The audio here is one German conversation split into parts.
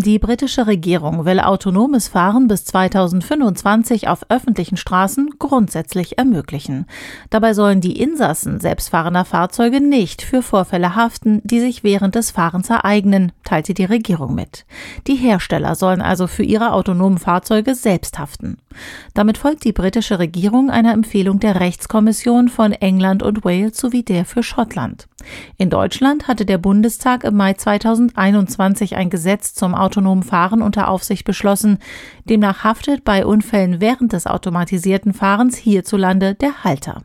Die britische Regierung will autonomes Fahren bis 2025 auf öffentlichen Straßen grundsätzlich ermöglichen. Dabei sollen die Insassen selbstfahrender Fahrzeuge nicht für Vorfälle haften, die sich während des Fahrens ereignen, teilte die Regierung mit. Die Hersteller sollen also für ihre autonomen Fahrzeuge selbst haften. Damit folgt die britische Regierung einer Empfehlung der Rechtskommission von England und Wales sowie der für Schottland. In Deutschland hatte der Bundestag im Mai 2021 ein Gesetz zum autonomen Fahren unter Aufsicht beschlossen. Demnach haftet bei Unfällen während des automatisierten Fahrens hierzulande der Halter.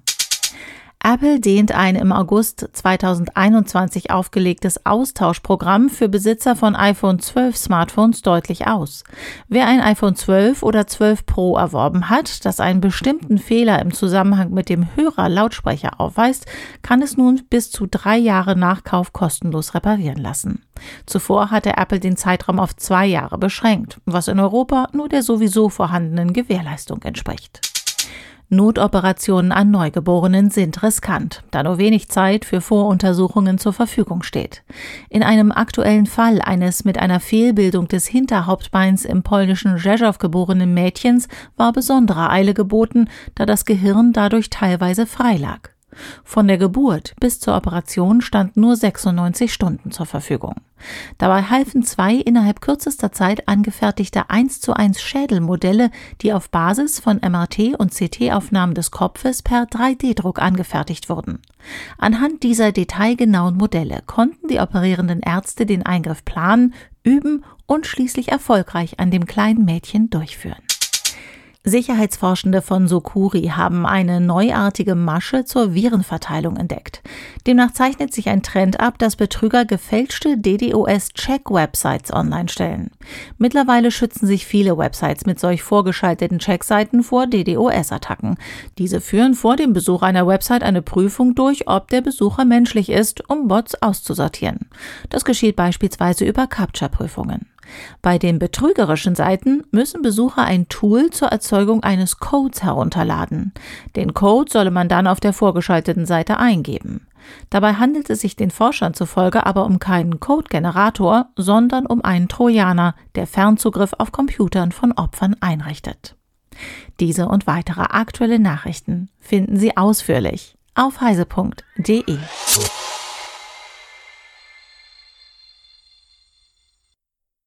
Apple dehnt ein im August 2021 aufgelegtes Austauschprogramm für Besitzer von iPhone 12 Smartphones deutlich aus. Wer ein iPhone 12 oder 12 Pro erworben hat, das einen bestimmten Fehler im Zusammenhang mit dem Hörer-Lautsprecher aufweist, kann es nun bis zu drei Jahre nach Kauf kostenlos reparieren lassen. Zuvor hatte Apple den Zeitraum auf zwei Jahre beschränkt, was in Europa nur der sowieso vorhandenen Gewährleistung entspricht. Notoperationen an Neugeborenen sind riskant, da nur wenig Zeit für Voruntersuchungen zur Verfügung steht. In einem aktuellen Fall eines mit einer Fehlbildung des Hinterhauptbeins im polnischen Rzeszow geborenen Mädchens war besondere Eile geboten, da das Gehirn dadurch teilweise frei lag. Von der Geburt bis zur Operation standen nur 96 Stunden zur Verfügung. Dabei halfen zwei innerhalb kürzester Zeit angefertigte 1 zu 1 Schädelmodelle, die auf Basis von MRT und CT-Aufnahmen des Kopfes per 3D-Druck angefertigt wurden. Anhand dieser detailgenauen Modelle konnten die operierenden Ärzte den Eingriff planen, üben und schließlich erfolgreich an dem kleinen Mädchen durchführen. Sicherheitsforschende von Sokuri haben eine neuartige Masche zur Virenverteilung entdeckt. Demnach zeichnet sich ein Trend ab, dass Betrüger gefälschte DDoS-Check-Websites online stellen. Mittlerweile schützen sich viele Websites mit solch vorgeschalteten Checkseiten vor DDoS-Attacken. Diese führen vor dem Besuch einer Website eine Prüfung durch, ob der Besucher menschlich ist, um Bots auszusortieren. Das geschieht beispielsweise über Captcha-Prüfungen. Bei den betrügerischen Seiten müssen Besucher ein Tool zur Erzeugung eines Codes herunterladen. Den Code solle man dann auf der vorgeschalteten Seite eingeben. Dabei handelt es sich den Forschern zufolge aber um keinen Code-Generator, sondern um einen Trojaner, der Fernzugriff auf Computern von Opfern einrichtet. Diese und weitere aktuelle Nachrichten finden Sie ausführlich auf heise.de.